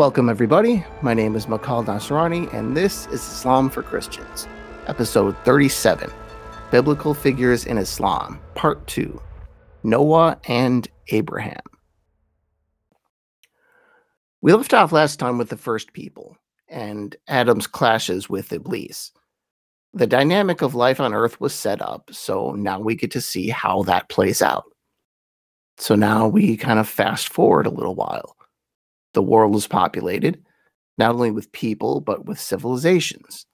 Welcome, everybody. My name is Makal Nasrani, and this is Islam for Christians, episode 37 Biblical Figures in Islam, Part 2 Noah and Abraham. We left off last time with the first people and Adam's clashes with Iblis. The dynamic of life on earth was set up, so now we get to see how that plays out. So now we kind of fast forward a little while the world is populated, not only with people, but with civilizations.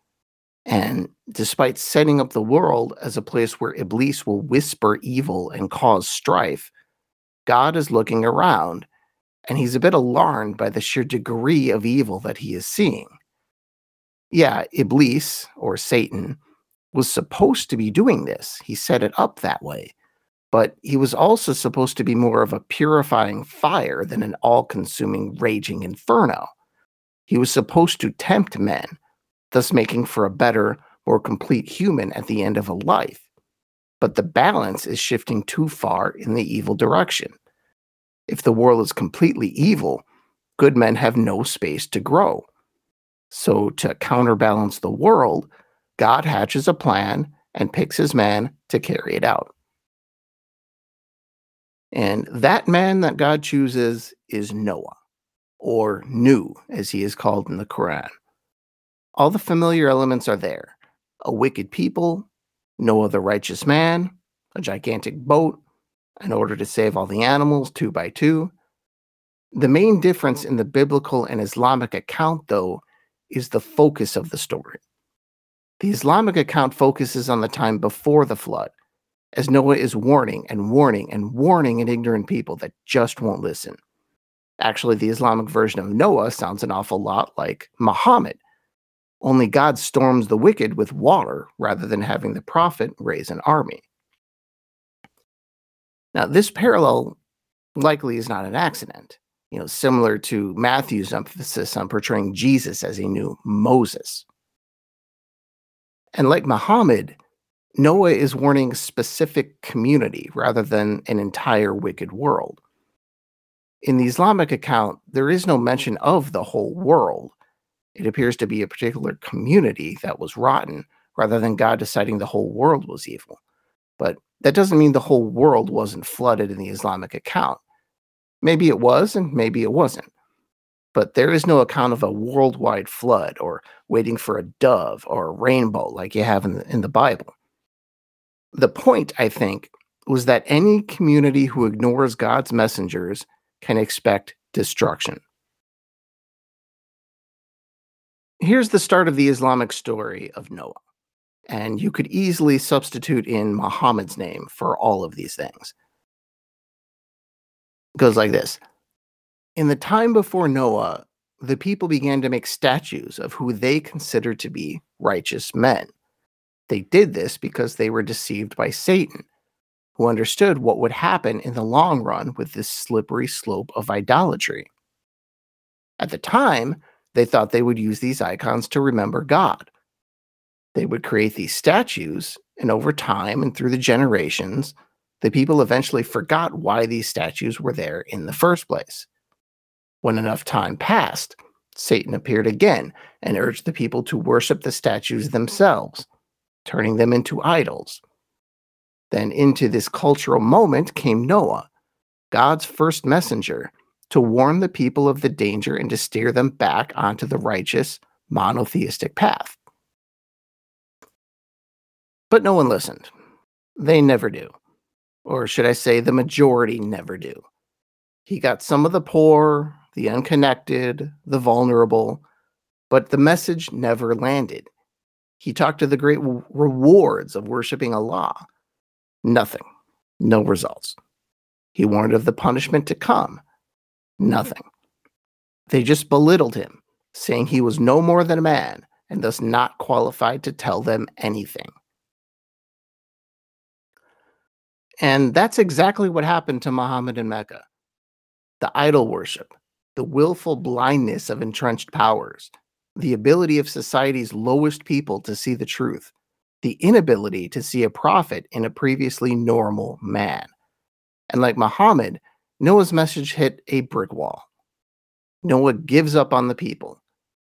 And despite setting up the world as a place where Iblis will whisper evil and cause strife, God is looking around and he's a bit alarmed by the sheer degree of evil that he is seeing. Yeah, Iblis, or Satan, was supposed to be doing this. He set it up that way but he was also supposed to be more of a purifying fire than an all consuming raging inferno. He was supposed to tempt men, thus making for a better, more complete human at the end of a life. But the balance is shifting too far in the evil direction. If the world is completely evil, good men have no space to grow. So, to counterbalance the world, God hatches a plan and picks his man to carry it out. And that man that God chooses is Noah, or Nuh, as he is called in the Quran. All the familiar elements are there a wicked people, Noah the righteous man, a gigantic boat, in order to save all the animals two by two. The main difference in the biblical and Islamic account, though, is the focus of the story. The Islamic account focuses on the time before the flood, as Noah is warning and warning and warning an ignorant people that just won't listen. Actually, the Islamic version of Noah sounds an awful lot like Muhammad, only God storms the wicked with water rather than having the prophet raise an army. Now, this parallel likely is not an accident, you know, similar to Matthew's emphasis on portraying Jesus as a new Moses. And like Muhammad, Noah is warning a specific community rather than an entire wicked world. In the Islamic account, there is no mention of the whole world. It appears to be a particular community that was rotten rather than God deciding the whole world was evil. But that doesn't mean the whole world wasn't flooded in the Islamic account. Maybe it was, and maybe it wasn't. But there is no account of a worldwide flood or waiting for a dove or a rainbow like you have in the, in the Bible the point, I think, was that any community who ignores God's messengers can expect destruction. Here's the start of the Islamic story of Noah. And you could easily substitute in Muhammad's name for all of these things. It goes like this In the time before Noah, the people began to make statues of who they considered to be righteous men. They did this because they were deceived by Satan, who understood what would happen in the long run with this slippery slope of idolatry. At the time, they thought they would use these icons to remember God. They would create these statues, and over time and through the generations, the people eventually forgot why these statues were there in the first place. When enough time passed, Satan appeared again and urged the people to worship the statues themselves turning them into idols. Then into this cultural moment came Noah, God's first messenger, to warn the people of the danger and to steer them back onto the righteous, monotheistic path. But no one listened. They never do. Or should I say, the majority never do. He got some of the poor, the unconnected, the vulnerable, but the message never landed. He talked of the great rewards of worshiping Allah. Nothing. No results. He warned of the punishment to come. Nothing. They just belittled him, saying he was no more than a man and thus not qualified to tell them anything. And that's exactly what happened to Muhammad in Mecca. The idol worship, the willful blindness of entrenched powers, the ability of society's lowest people to see the truth, the inability to see a prophet in a previously normal man. And like Muhammad, Noah's message hit a brick wall. Noah gives up on the people.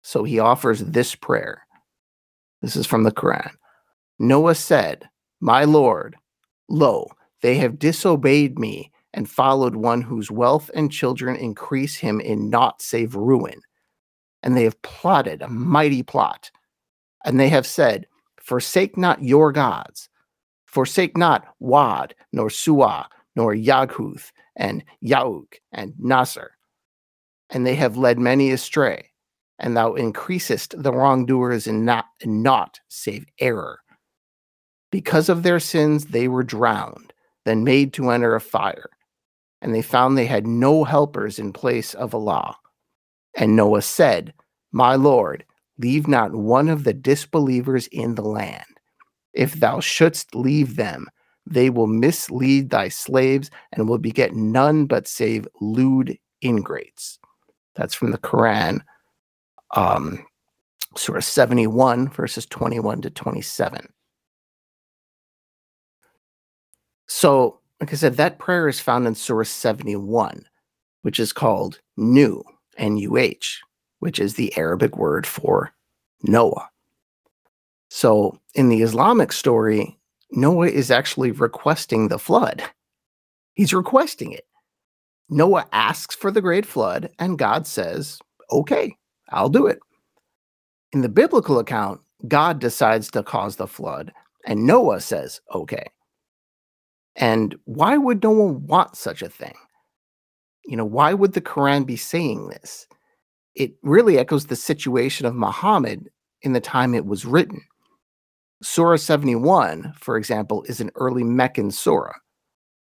So he offers this prayer. This is from the Quran. Noah said, My Lord, lo, they have disobeyed me and followed one whose wealth and children increase him in naught save ruin. And they have plotted a mighty plot. And they have said, Forsake not your gods. Forsake not Wadd, nor Suwa, nor Yaghuth, and Ya'uq, and Nasr. And they have led many astray, and thou increasest the wrongdoers in, not, in naught save error. Because of their sins, they were drowned, then made to enter a fire and they found they had no helpers in place of Allah. And Noah said, My Lord, leave not one of the disbelievers in the land. If thou shouldst leave them, they will mislead thy slaves and will beget none but save lewd ingrates. That's from the Quran, um, Surah 71, verses 21 to 27. So like I said, that prayer is found in Surah 71, which is called Nuh, N U H, which is the Arabic word for Noah. So in the Islamic story, Noah is actually requesting the flood. He's requesting it. Noah asks for the great flood, and God says, Okay, I'll do it. In the biblical account, God decides to cause the flood, and Noah says, Okay. And why would no one want such a thing? You know, why would the Quran be saying this? It really echoes the situation of Muhammad in the time it was written. Surah 71, for example, is an early Meccan surah.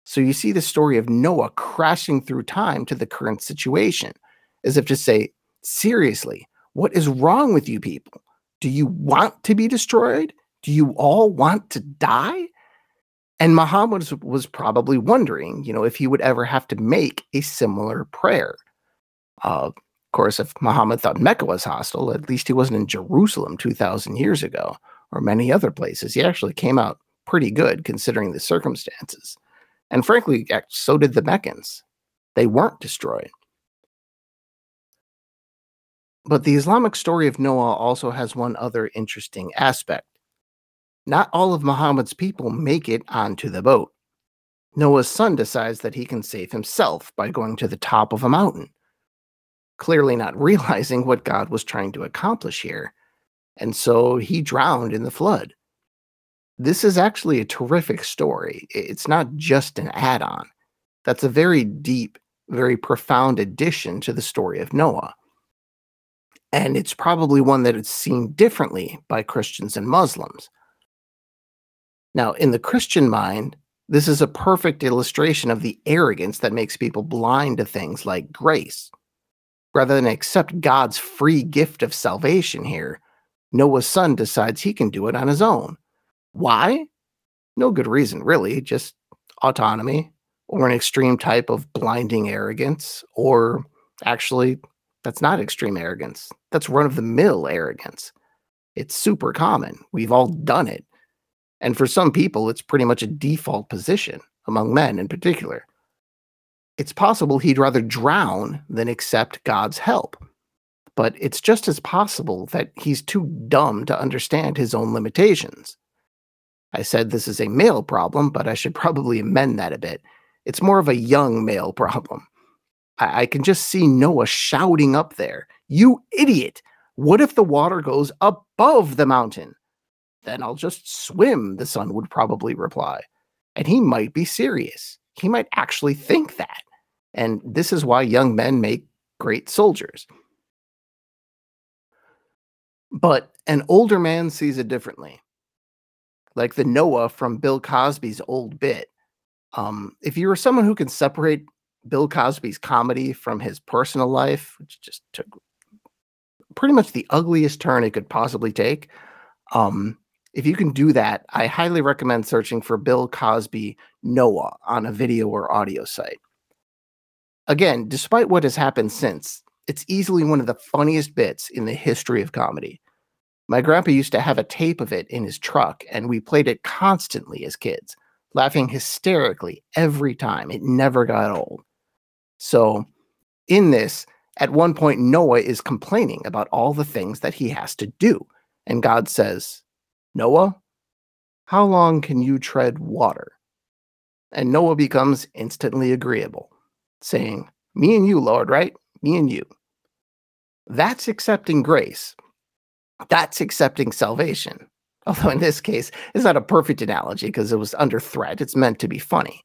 So you see the story of Noah crashing through time to the current situation, as if to say, seriously, what is wrong with you people? Do you want to be destroyed? Do you all want to die? And Muhammad was, probably wondering, you know, if he would ever have to make a similar prayer. Uh, of course, if Muhammad thought Mecca was hostile, at least he wasn't in Jerusalem 2,000 years ago or many other places. He actually came out pretty good considering the circumstances. And frankly, so did the Meccans. They weren't destroyed. But the Islamic story of Noah also has one other interesting aspect. Not all of Muhammad's people make it onto the boat. Noah's son decides that he can save himself by going to the top of a mountain, clearly not realizing what God was trying to accomplish here, and so he drowned in the flood. This is actually a terrific story. It's not just an add on. That's a very deep, very profound addition to the story of Noah. And it's probably one that is seen differently by Christians and Muslims. Now, in the Christian mind, this is a perfect illustration of the arrogance that makes people blind to things like grace. Rather than accept God's free gift of salvation here, Noah's son decides he can do it on his own. Why? No good reason, really, just autonomy or an extreme type of blinding arrogance, or actually, that's not extreme arrogance. That's run of the mill arrogance. It's super common. We've all done it. And for some people, it's pretty much a default position, among men in particular. It's possible he'd rather drown than accept God's help. But it's just as possible that he's too dumb to understand his own limitations. I said this is a male problem, but I should probably amend that a bit. It's more of a young male problem. I, I can just see Noah shouting up there, You idiot! What if the water goes above the mountain? Then I'll just swim, the son would probably reply. And he might be serious. He might actually think that. And this is why young men make great soldiers. But an older man sees it differently. Like the Noah from Bill Cosby's old bit. Um, if you are someone who can separate Bill Cosby's comedy from his personal life, which just took pretty much the ugliest turn it could possibly take, um, if you can do that, I highly recommend searching for Bill Cosby Noah on a video or audio site. Again, despite what has happened since, it's easily one of the funniest bits in the history of comedy. My grandpa used to have a tape of it in his truck, and we played it constantly as kids, laughing hysterically every time. It never got old. So, in this, At one point, Noah is complaining about all the things that he has to do. And God says, Noah, how long can you tread water? And Noah becomes instantly agreeable, saying, Me and you, Lord, right? Me and you. That's accepting grace. That's accepting salvation. Although in this case, it's not a perfect analogy because it was under threat. It's meant to be funny.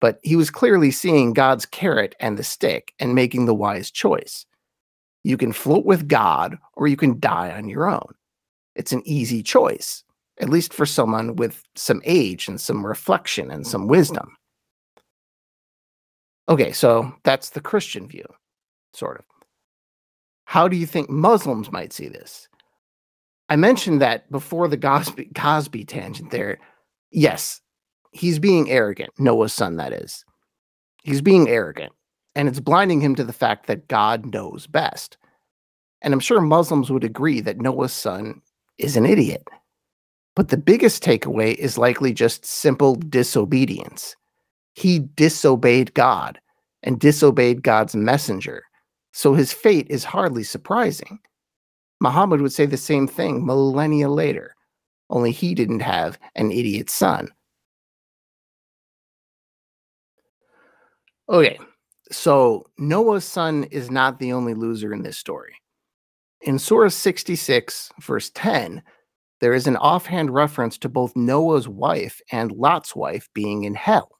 But he was clearly seeing God's carrot and the stick and making the wise choice. You can float with God or you can die on your own. It's an easy choice, at least for someone with some age and some reflection and some wisdom. Okay, so that's the Christian view, sort of. How do you think Muslims might see this? I mentioned that before the Cosby, Cosby tangent there. Yes, he's being arrogant, Noah's son, that is. He's being arrogant, and it's blinding him to the fact that God knows best. And I'm sure Muslims would agree that Noah's son is an idiot. But the biggest takeaway is likely just simple disobedience. He disobeyed God and disobeyed God's messenger, so his fate is hardly surprising. Muhammad would say the same thing millennia later, only he didn't have an idiot son. Okay, so Noah's son is not the only loser in this story. In Surah 66, verse 10, there is an offhand reference to both Noah's wife and Lot's wife being in hell.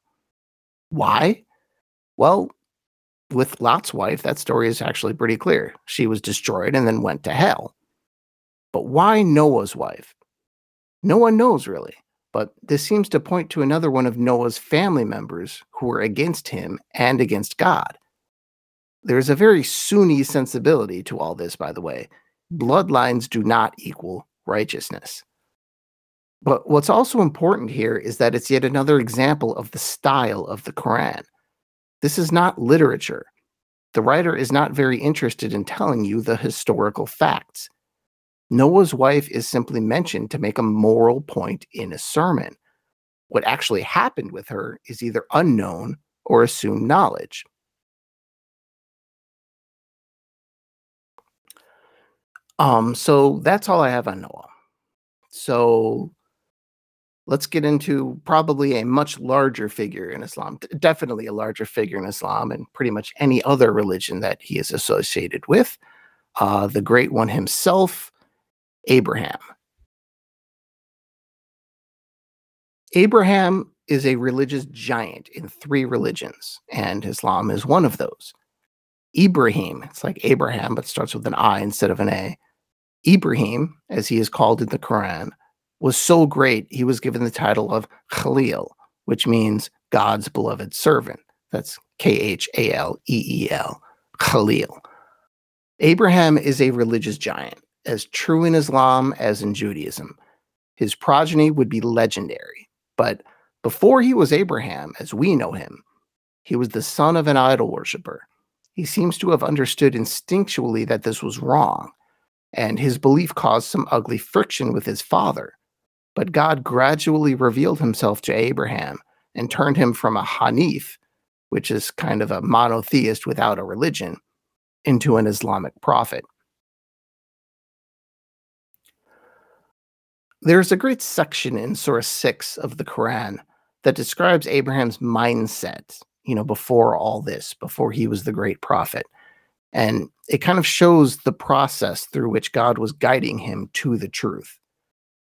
Why? Well, with Lot's wife, that story is actually pretty clear. She was destroyed and then went to hell. But why Noah's wife? No one knows really, but this seems to point to another one of Noah's family members who were against him and against God. There's a very Sunni sensibility to all this, by the way. Mm. Bloodlines do not equal righteousness. But what's also important here is that it's yet another example of the style of the Quran. This is not literature. The writer is not very interested in telling you the historical facts. Noah's wife is simply mentioned to make a moral point in a sermon. What actually happened with her is either unknown or assumed knowledge. Um, so that's all I have on Noah. So let's get into probably a much larger figure in Islam, definitely a larger figure in Islam and pretty much any other religion that he is associated with. Uh, the great one himself, Abraham. Abraham is a religious giant in three religions, and Islam is one of those. Ibrahim, it's like Abraham, but starts with an I instead of an A. Ibrahim, as he is called in the Quran, was so great he was given the title of Khalil, which means God's beloved servant. That's K H A L E E L, Khalil. Abraham is a religious giant, as true in Islam as in Judaism. His progeny would be legendary, but before he was Abraham, as we know him, he was the son of an idol worshiper. He seems to have understood instinctually that this was wrong and his belief caused some ugly friction with his father. But God gradually revealed himself to Abraham and turned him from a Hanif, which is kind of a monotheist without a religion, into an Islamic prophet. There's a great section in Surah 6 of the Quran that describes Abraham's mindset, you know, before all this, before he was the great prophet. And it kind of shows the process through which God was guiding him to the truth.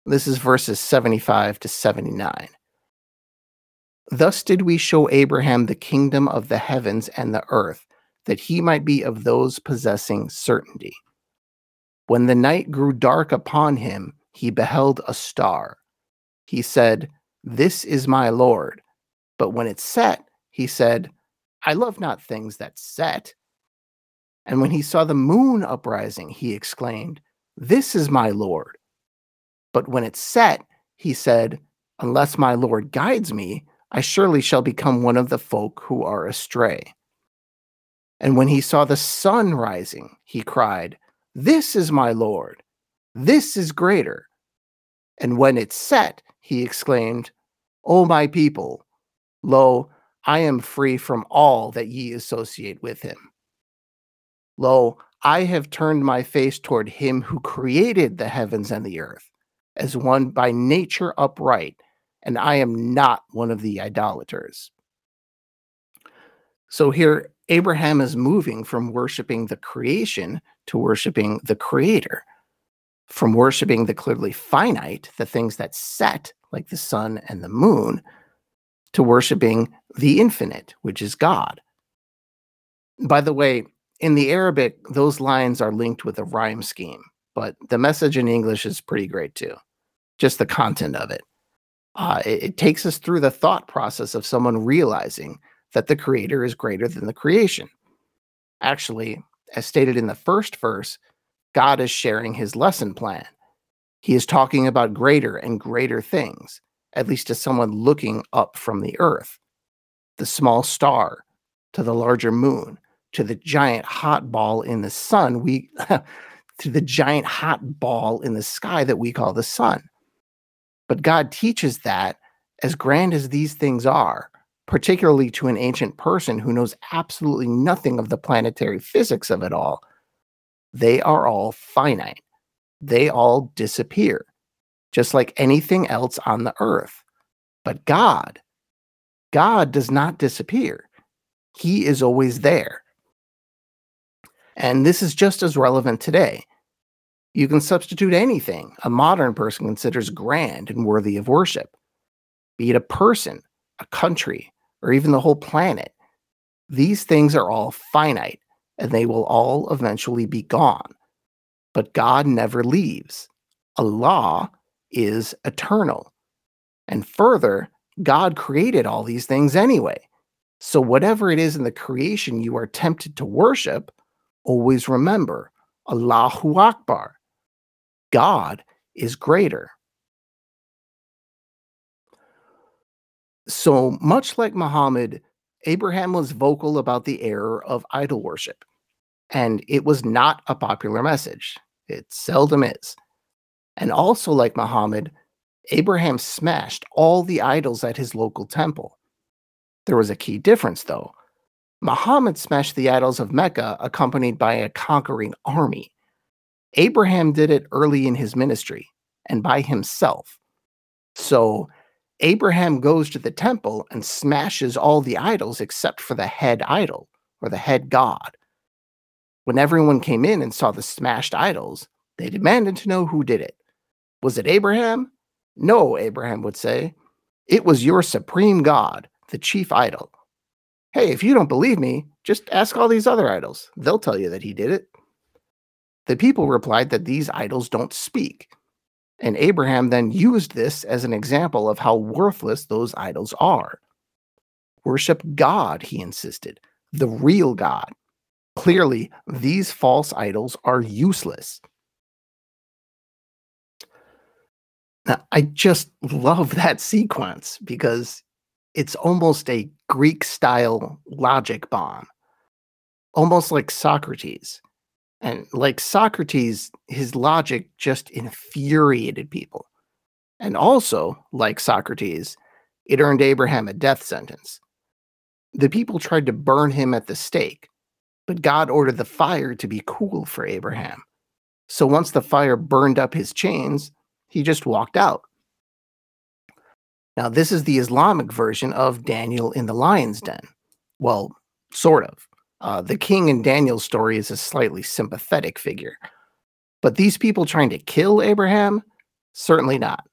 This is verses 75 to 79. Thus did we show Abraham the kingdom of the heavens and the earth, that he might be of those possessing certainty. When the night grew dark upon him, he beheld a star. He said, This is my Lord. But when it set, he said, I love not things that set. And when he saw the moon uprising, he exclaimed, This is my Lord. But when it set, he said, Unless my Lord guides me, I surely shall become one of the folk who are astray. And when he saw the sun rising, he cried, This is my Lord. This is greater. And when it set, he exclaimed, O my people, lo, I am free from all that ye associate with him. Lo, I have turned my face toward him who created the heavens and the earth, as one by nature upright, and I am not one of the idolaters. So here, Abraham is moving from worshiping the creation to worshiping the creator, from worshiping the clearly finite, the things that set, like the sun and the moon, to worshiping the infinite, which is God. By the way, in the Arabic, those lines are linked with a rhyme scheme, but the message in English is pretty great too. Just the content of it. Uh, it, it takes us through the thought process of someone realizing that the creator is greater than the creation. Actually, as stated in the first verse, God is sharing his lesson plan. He is talking about greater and greater things, at least to someone looking up from the earth. The small star to the larger moon, to the giant hot ball in the sun, we to the giant hot ball in the sky that we call the sun. But God teaches that as grand as these things are, particularly to an ancient person who knows absolutely nothing of the planetary physics of it all, they are all finite. They all disappear, just like anything else on the earth. But God, God does not disappear. He is always there. And this is just as relevant today. You can substitute anything a modern person considers grand and worthy of worship, be it a person, a country, or even the whole planet. These things are all finite and they will all eventually be gone. But God never leaves. Allah is eternal. And further, God created all these things anyway. So, whatever it is in the creation you are tempted to worship, always remember Allahu Akbar. God is greater. So, much like Muhammad, Abraham was vocal about the error of idol worship, and it was not a popular message. It seldom is. And also, like Muhammad, Abraham smashed all the idols at his local temple. There was a key difference, though. Muhammad smashed the idols of Mecca accompanied by a conquering army. Abraham did it early in his ministry and by himself. So Abraham goes to the temple and smashes all the idols except for the head idol or the head god. When everyone came in and saw the smashed idols, they demanded to know who did it. Was it Abraham? No, Abraham would say. It was your supreme God, the chief idol. Hey, if you don't believe me, just ask all these other idols. They'll tell you that he did it. The people replied that these idols don't speak. And Abraham then used this as an example of how worthless those idols are. Worship God, he insisted, the real God. Clearly, these false idols are useless. Now, I just love that sequence because it's almost a Greek style logic bomb, almost like Socrates. And like Socrates, his logic just infuriated people. And also, like Socrates, it earned Abraham a death sentence. The people tried to burn him at the stake, but God ordered the fire to be cool for Abraham. So once the fire burned up his chains, he just walked out. Now, this is the Islamic version of Daniel in the lion's den. Well, sort of. Uh, the king in Daniel's story is a slightly sympathetic figure. But these people trying to kill Abraham? Certainly not.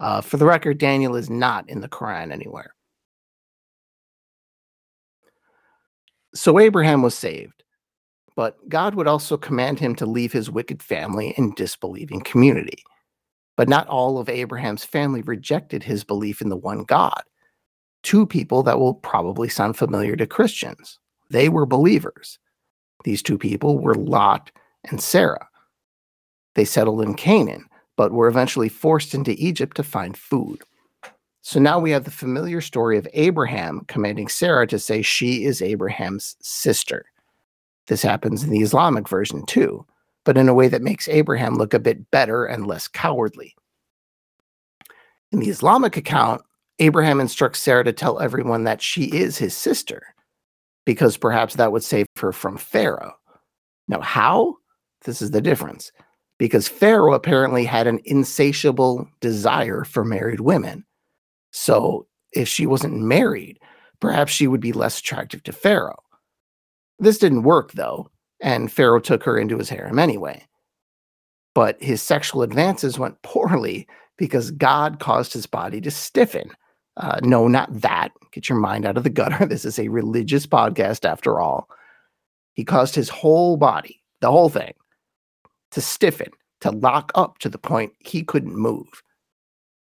Uh, for the record, Daniel is not in the Quran anywhere. So Abraham was saved, but God would also command him to leave his wicked family and disbelieving community. But not all of Abraham's family rejected his belief in the one God. Two people that will probably sound familiar to Christians. They were believers. These two people were Lot and Sarah. They settled in Canaan, but were eventually forced into Egypt to find food. So now we have the familiar story of Abraham commanding Sarah to say she is Abraham's sister. This happens in the Islamic version too but in a way that makes Abraham look a bit better and less cowardly. In the Islamic account, Abraham instructs Sarah to tell everyone that she is his sister, because perhaps that would save her from Pharaoh. Now, how? This is the difference. Because Pharaoh apparently had an insatiable desire for married women. So if she wasn't married, perhaps she would be less attractive to Pharaoh. This didn't work, though, and Pharaoh took her into his harem anyway. But his sexual advances went poorly because God caused his body to stiffen. Uh, no, not that. Get your mind out of the gutter. This is a religious podcast after all. He caused his whole body, the whole thing, to stiffen, to lock up to the point he couldn't move.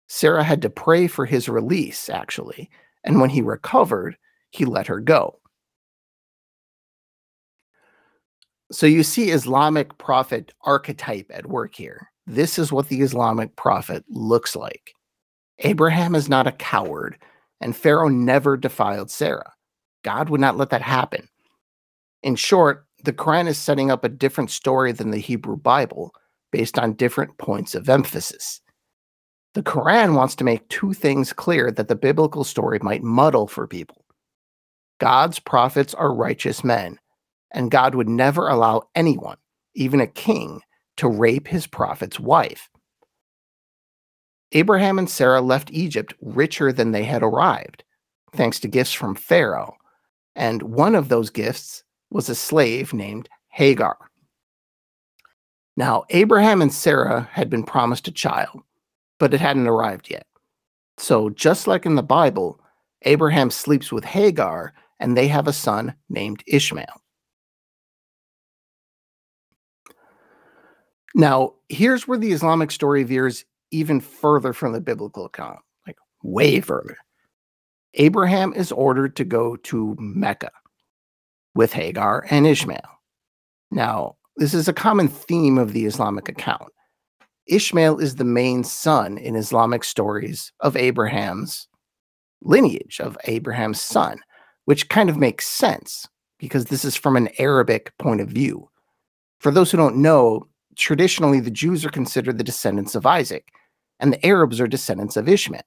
Sarah had to pray for his release, actually, and when he recovered, he let her go. So you see Islamic prophet archetype at work here. This is what the Islamic prophet looks like. Abraham is not a coward, and Pharaoh never defiled Sarah. God would not let that happen. In short, the Quran is setting up a different story than the Hebrew Bible based on different points of emphasis. The Quran wants to make two things clear that the biblical story might muddle for people. God's prophets are righteous men, and God would never allow anyone, even a king, to rape his prophet's wife. Abraham and Sarah left Egypt richer than they had arrived, thanks to gifts from Pharaoh, and one of those gifts was a slave named Hagar. Now, Abraham and Sarah had been promised a child, but it hadn't arrived yet. So, just like in the Bible, Abraham sleeps with Hagar and they have a son named Ishmael. Now, here's where the Islamic story veers even further from the biblical account, like way further. Abraham is ordered to go to Mecca with Hagar and Ishmael. Now, this is a common theme of the Islamic account. Ishmael is the main son in Islamic stories of Abraham's lineage, of Abraham's son, which kind of makes sense because this is from an Arabic point of view. For those who don't know, traditionally the Jews are considered the descendants of Isaac, and the Arabs are descendants of Ishmael.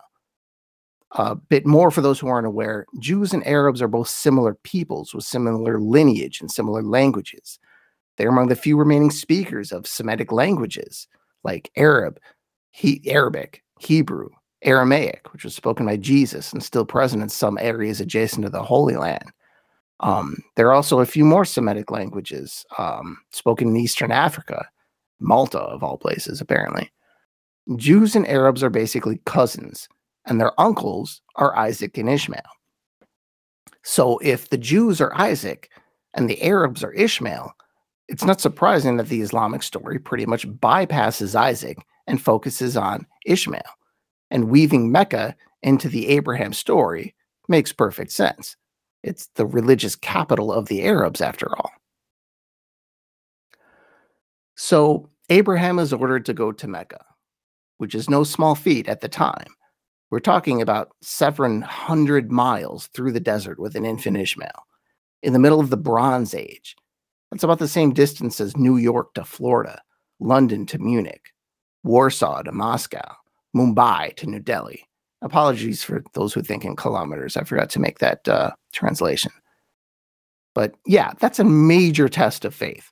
A bit more for those who aren't aware Jews and Arabs are both similar peoples with similar lineage and similar languages. They're among the few remaining speakers of Semitic languages like Arab, he, Arabic, Hebrew, Aramaic, which was spoken by Jesus and still present in some areas adjacent to the Holy Land. Um, there are also a few more Semitic languages um, spoken in Eastern Africa, Malta, of all places, apparently. Jews and Arabs are basically cousins, and their uncles are Isaac and Ishmael. So if the Jews are Isaac and the Arabs are Ishmael, it's not surprising that the Islamic story pretty much bypasses Isaac and focuses on Ishmael. And weaving Mecca into the Abraham story makes perfect sense. It's the religious capital of the Arabs, after all. So Abraham is ordered to go to Mecca, which is no small feat at the time. We're talking about seven hundred miles through the desert with an infant Ishmael in the middle of the Bronze Age that's about the same distance as New York to Florida, London to Munich, Warsaw to Moscow, Mumbai to New Delhi. Apologies for those who think in kilometers. I forgot to make that uh, translation. But yeah, that's a major test of faith.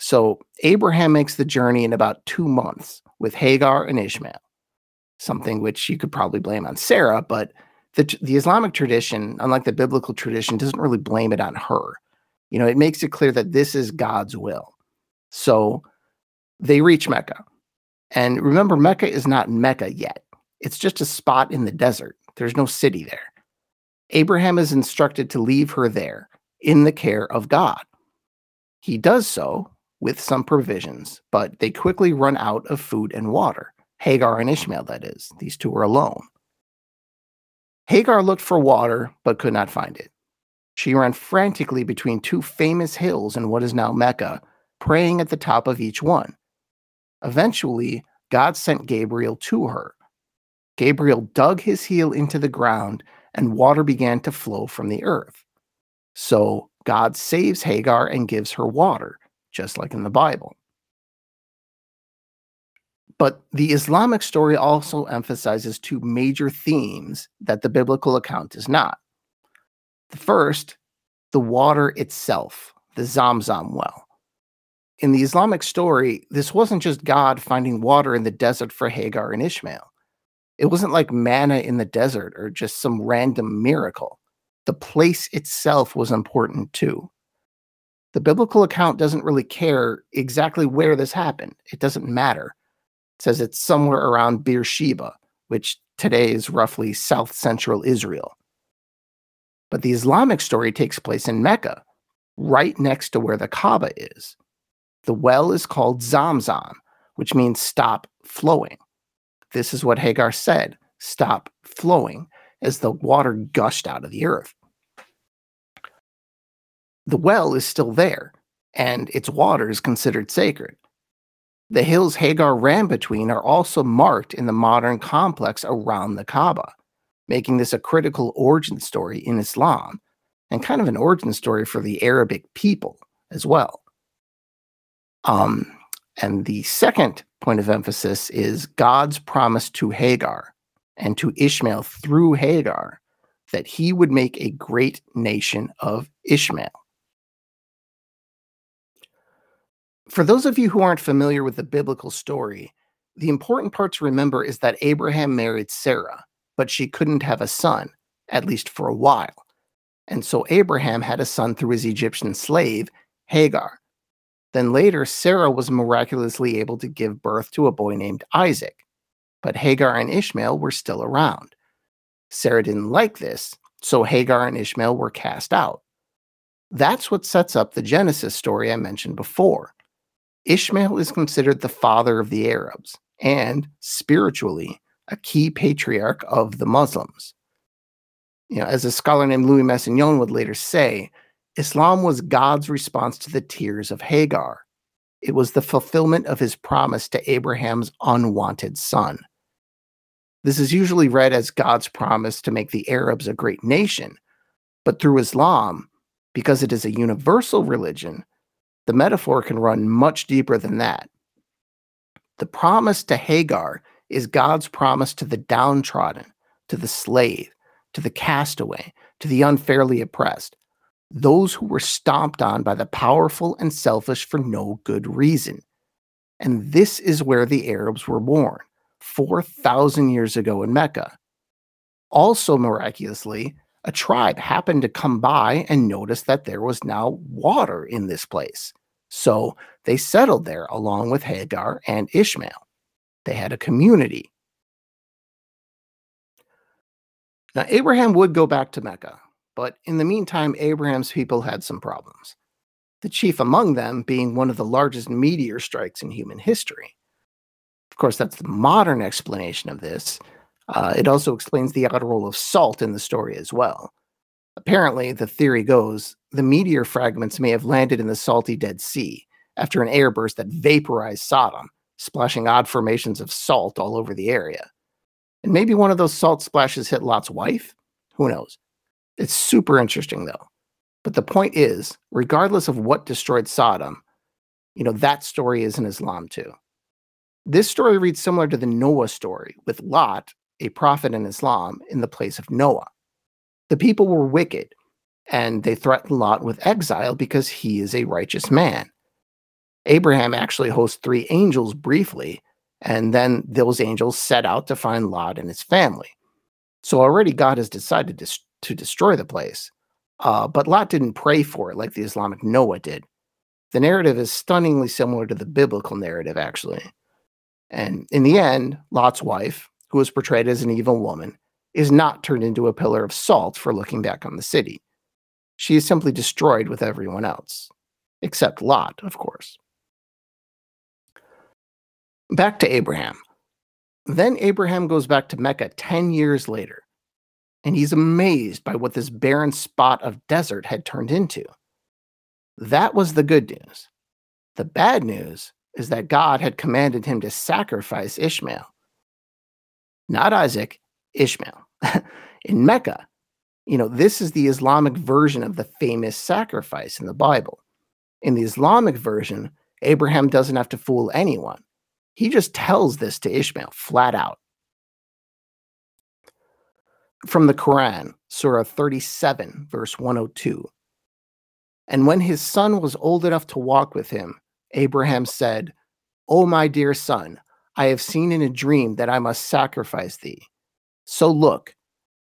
So Abraham makes the journey in about two months with Hagar and Ishmael, something which you could probably blame on Sarah, but the, the Islamic tradition, unlike the biblical tradition, doesn't really blame it on her. You know, it makes it clear that this is God's will. So they reach Mecca. And remember, Mecca is not Mecca yet. It's just a spot in the desert. There's no city there. Abraham is instructed to leave her there in the care of God. He does so with some provisions, but they quickly run out of food and water. Hagar and Ishmael, that is. These two are alone. Hagar looked for water, but could not find it. She ran frantically between two famous hills in what is now Mecca, praying at the top of each one. Eventually, God sent Gabriel to her. Gabriel dug his heel into the ground, and water began to flow from the earth. So God saves Hagar and gives her water, just like in the Bible. But the Islamic story also emphasizes two major themes that the biblical account does not. The first, the water itself, the Zamzam well. in the Islamic story, this wasn't just God finding water in the desert for Hagar and Ishmael. It wasn't like manna in the desert or just some random miracle. The place itself was important too. The biblical account doesn't really care exactly where this happened. It doesn't matter. It says it's somewhere around Beersheba, which today is roughly south central Israel. But the Islamic story takes place in Mecca, right next to where the Kaaba is. The well is called Zamzam, which means stop flowing. This is what Hagar said stop flowing as the water gushed out of the earth. The well is still there, and its water is considered sacred. The hills Hagar ran between are also marked in the modern complex around the Kaaba, making this a critical origin story in Islam and kind of an origin story for the Arabic people as well. Um, and the second point of emphasis is God's promise to Hagar and to Ishmael through Hagar that he would make a great nation of Ishmael. For those of you who aren't familiar with the biblical story, the important part to remember is that Abraham married Sarah, but she couldn't have a son, at least for a while. And so Abraham had a son through his Egyptian slave, Hagar. Then later, Sarah was miraculously able to give birth to a boy named Isaac. But Hagar and Ishmael were still around. Sarah didn't like this, so Hagar and Ishmael were cast out. That's what sets up the Genesis story I mentioned before. Ishmael is considered the father of the Arabs and, spiritually, a key patriarch of the Muslims. You know, as a scholar named Louis Massignon would later say, Islam was God's response to the tears of Hagar. It was the fulfillment of his promise to Abraham's unwanted son. This is usually read as God's promise to make the Arabs a great nation, but through Islam, because it is a universal religion, the metaphor can run much deeper than that. The promise to Hagar is God's promise to the downtrodden, to the slave, to the castaway, to the unfairly oppressed, those who were stomped on by the powerful and selfish for no good reason. And this is where the Arabs were born, 4,000 years ago in Mecca. Also, miraculously, a tribe happened to come by and noticed that there was now water in this place. So they settled there along with Hagar and Ishmael. They had a community. Now, Abraham would go back to Mecca, but in the meantime, Abraham's people had some problems. The chief among them being one of the largest meteor strikes in human history. Of course, that's the modern explanation of this. Uh, it also explains the odd role of salt in the story as well. Apparently, the theory goes the meteor fragments may have landed in the salty Dead Sea after an airburst that vaporized Sodom, splashing odd formations of salt all over the area. And maybe one of those salt splashes hit Lot's wife? Who knows? It's super interesting, though. But the point is, regardless of what destroyed Sodom, you know, that story is in Islam too. This story reads similar to the Noah story, with Lot, a prophet in Islam, in the place of Noah. The people were wicked, and they threaten Lot with exile because he is a righteous man. Abraham actually hosts three angels briefly, and then those angels set out to find Lot and his family. So already God has decided to, to destroy the place. Uh, but Lot didn't pray for it like the Islamic Noah did. The narrative is stunningly similar to the biblical narrative, actually. And in the end, Lot's wife, who was portrayed as an evil woman, is not turned into a pillar of salt for looking back on the city. She is simply destroyed with everyone else, except Lot, of course. Back to Abraham. Then Abraham goes back to Mecca 10 years later, and he's amazed by what this barren spot of desert had turned into. That was the good news. The bad news is that God had commanded him to sacrifice Ishmael. Not Isaac, Ishmael. in Mecca, you know, this is the Islamic version of the famous sacrifice in the Bible. In the Islamic version, Abraham doesn't have to fool anyone. He just tells this to Ishmael flat out. From the Quran, Surah 37, verse 102. And when his son was old enough to walk with him, Abraham said, O my dear son, I have seen in a dream that I must sacrifice thee. So look,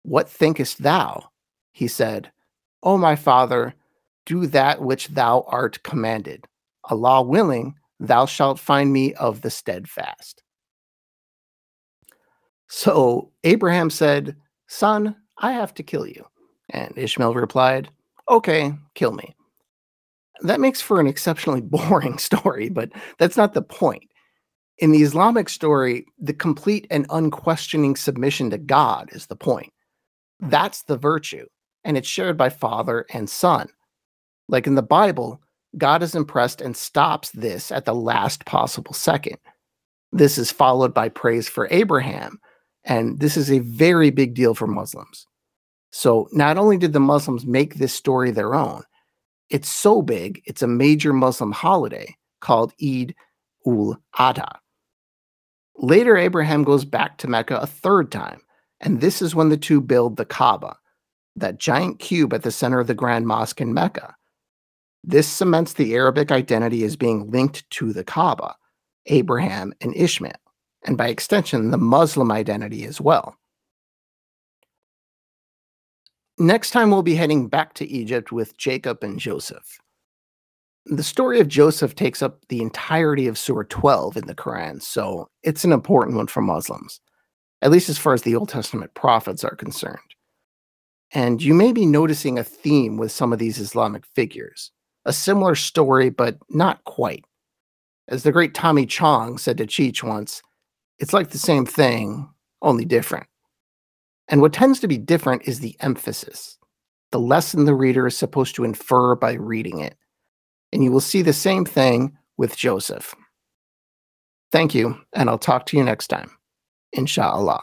what thinkest thou? He said, O my father, do that which thou art commanded. Allah willing, thou shalt find me of the steadfast. So Abraham said, Son, I have to kill you. And Ishmael replied, Okay, kill me. That makes for an exceptionally boring story, but that's not the point. In the Islamic story, the complete and unquestioning submission to God is the point. That's the virtue, and it's shared by father and son. Like in the Bible, God is impressed and stops this at the last possible second. This is followed by praise for Abraham, and this is a very big deal for Muslims. So, not only did the Muslims make this story their own, it's so big, it's a major Muslim holiday called Eid ul Adha. Later, Abraham goes back to Mecca a third time, and this is when the two build the Kaaba, that giant cube at the center of the Grand Mosque in Mecca. This cements the Arabic identity as being linked to the Kaaba, Abraham, and Ishmael, and by extension, the Muslim identity as well. Next time, we'll be heading back to Egypt with Jacob and Joseph. The story of Joseph takes up the entirety of Surah 12 in the Quran, so it's an important one for Muslims, at least as far as the Old Testament prophets are concerned. And you may be noticing a theme with some of these Islamic figures, a similar story, but not quite. As the great Tommy Chong said to Cheech once, it's like the same thing, only different. And what tends to be different is the emphasis, the lesson the reader is supposed to infer by reading it. And you will see the same thing with Joseph. Thank you, and I'll talk to you next time. Inshallah.